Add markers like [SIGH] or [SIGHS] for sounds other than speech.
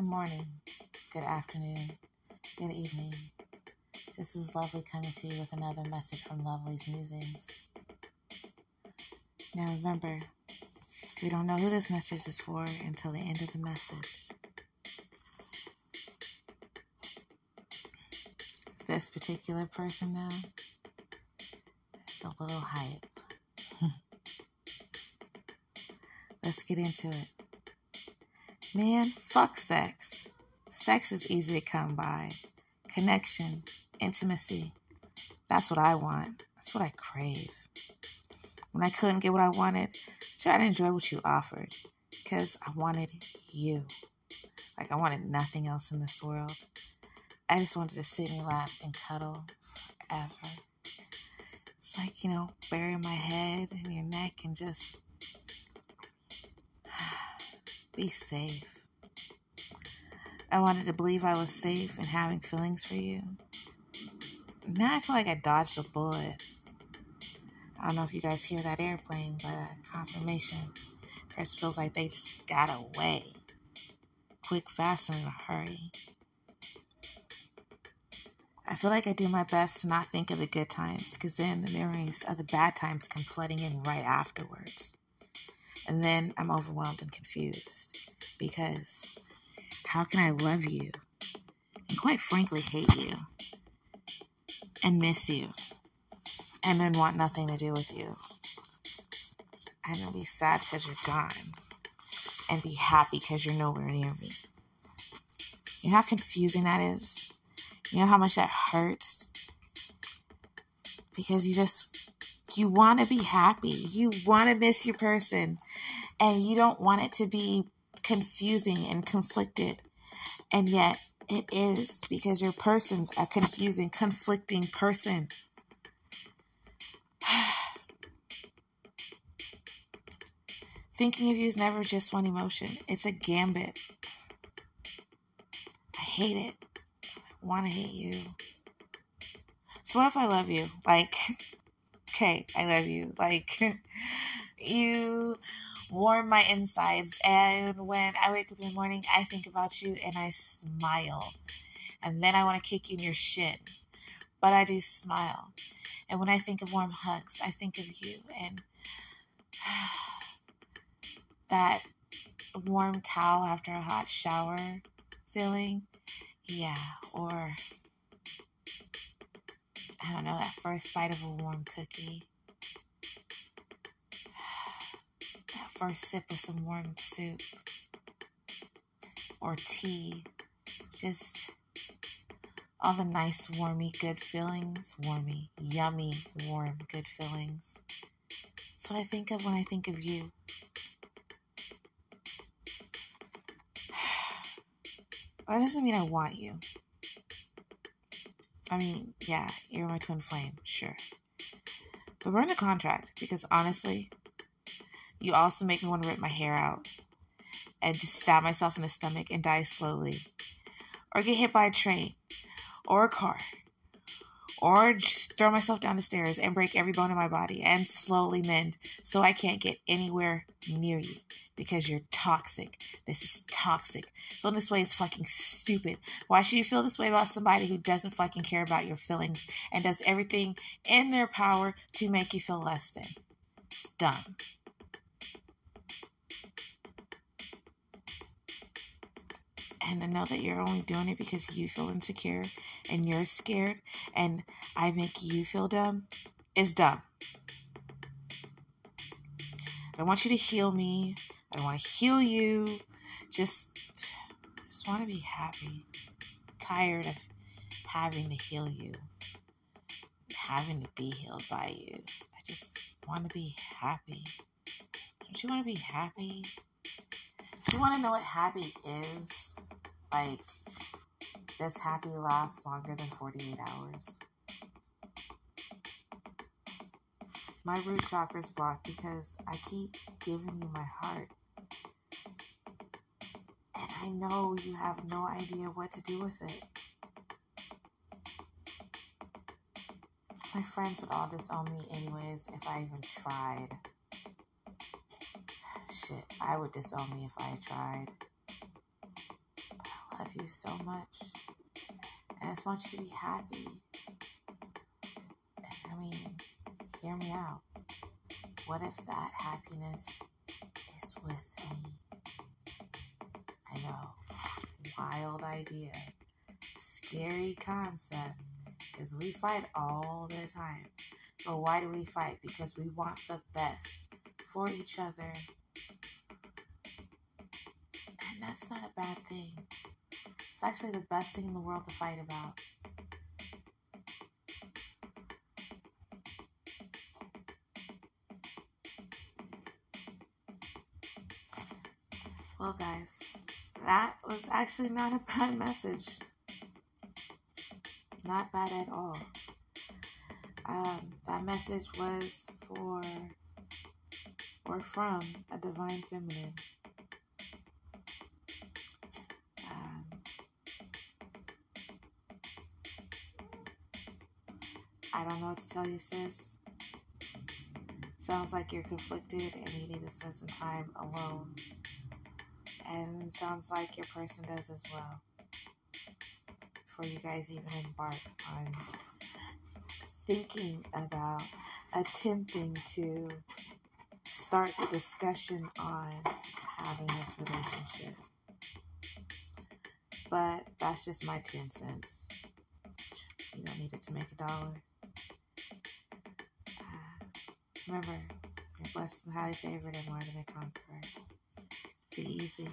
Good morning, good afternoon, good evening. This is Lovely coming to you with another message from Lovely's Musings. Now remember, we don't know who this message is for until the end of the message. This particular person, though, a little hype. [LAUGHS] Let's get into it. Man, fuck sex. Sex is easy to come by. Connection, intimacy. That's what I want. That's what I crave. When I couldn't get what I wanted, try to enjoy what you offered. Because I wanted you. Like I wanted nothing else in this world. I just wanted to sit in your lap and cuddle forever. It's like, you know, burying my head in your neck and just be safe. I wanted to believe I was safe and having feelings for you. Now I feel like I dodged a bullet. I don't know if you guys hear that airplane, but confirmation. First feels like they just got away. Quick, fast, and in a hurry. I feel like I do my best to not think of the good times, because then the memories of the bad times come flooding in right afterwards. And then I'm overwhelmed and confused because how can I love you and quite frankly hate you and miss you and then want nothing to do with you? And then be sad because you're gone and be happy because you're nowhere near me. You know how confusing that is? You know how much that hurts? Because you just you want to be happy. You want to miss your person. And you don't want it to be confusing and conflicted. And yet it is because your person's a confusing, conflicting person. [SIGHS] Thinking of you is never just one emotion, it's a gambit. I hate it. I want to hate you. So, what if I love you? Like, [LAUGHS] okay, I love you. Like, [LAUGHS] you warm my insides. And when I wake up in the morning, I think about you and I smile. And then I want to kick you in your shin. But I do smile. And when I think of warm hugs, I think of you and [SIGHS] that warm towel after a hot shower feeling. Yeah, or I don't know, that first bite of a warm cookie. First sip of some warm soup or tea. Just all the nice, warmy, good feelings. Warmy, yummy, warm, good feelings. That's what I think of when I think of you. [SIGHS] That doesn't mean I want you. I mean, yeah, you're my twin flame, sure. But we're in a contract because honestly, you also make me want to rip my hair out and just stab myself in the stomach and die slowly. Or get hit by a train or a car. Or just throw myself down the stairs and break every bone in my body and slowly mend so I can't get anywhere near you because you're toxic. This is toxic. Feeling this way is fucking stupid. Why should you feel this way about somebody who doesn't fucking care about your feelings and does everything in their power to make you feel less than? It's dumb. And to know that you're only doing it because you feel insecure and you're scared and I make you feel dumb is dumb. I want you to heal me. I want to heal you. Just just want to be happy. tired of having to heal you. Having to be healed by you. I just want to be happy. Don't you want to be happy? Do you want to know what happy is? Like, this happy lasts longer than 48 hours? My root chakra is blocked because I keep giving you my heart. And I know you have no idea what to do with it. My friends would all disown me anyways if I even tried. [SIGHS] Shit, I would disown me if I tried. Love you so much. And I just want you to be happy. I mean, hear me out. What if that happiness is with me? I know. Wild idea. Scary concept. Because we fight all the time. But why do we fight? Because we want the best for each other. And that's not a bad thing. It's actually the best thing in the world to fight about. Well, guys, that was actually not a [LAUGHS] bad message. Not bad at all. Um, that message was for or from a divine feminine. I don't know what to tell you, sis. Sounds like you're conflicted and you need to spend some time alone. And sounds like your person does as well. Before you guys even embark on thinking about attempting to start the discussion on having this relationship. But that's just my 10 cents. You don't need it to make a dollar. Remember, you're blessed and highly favored and more than a conqueror. Be easy.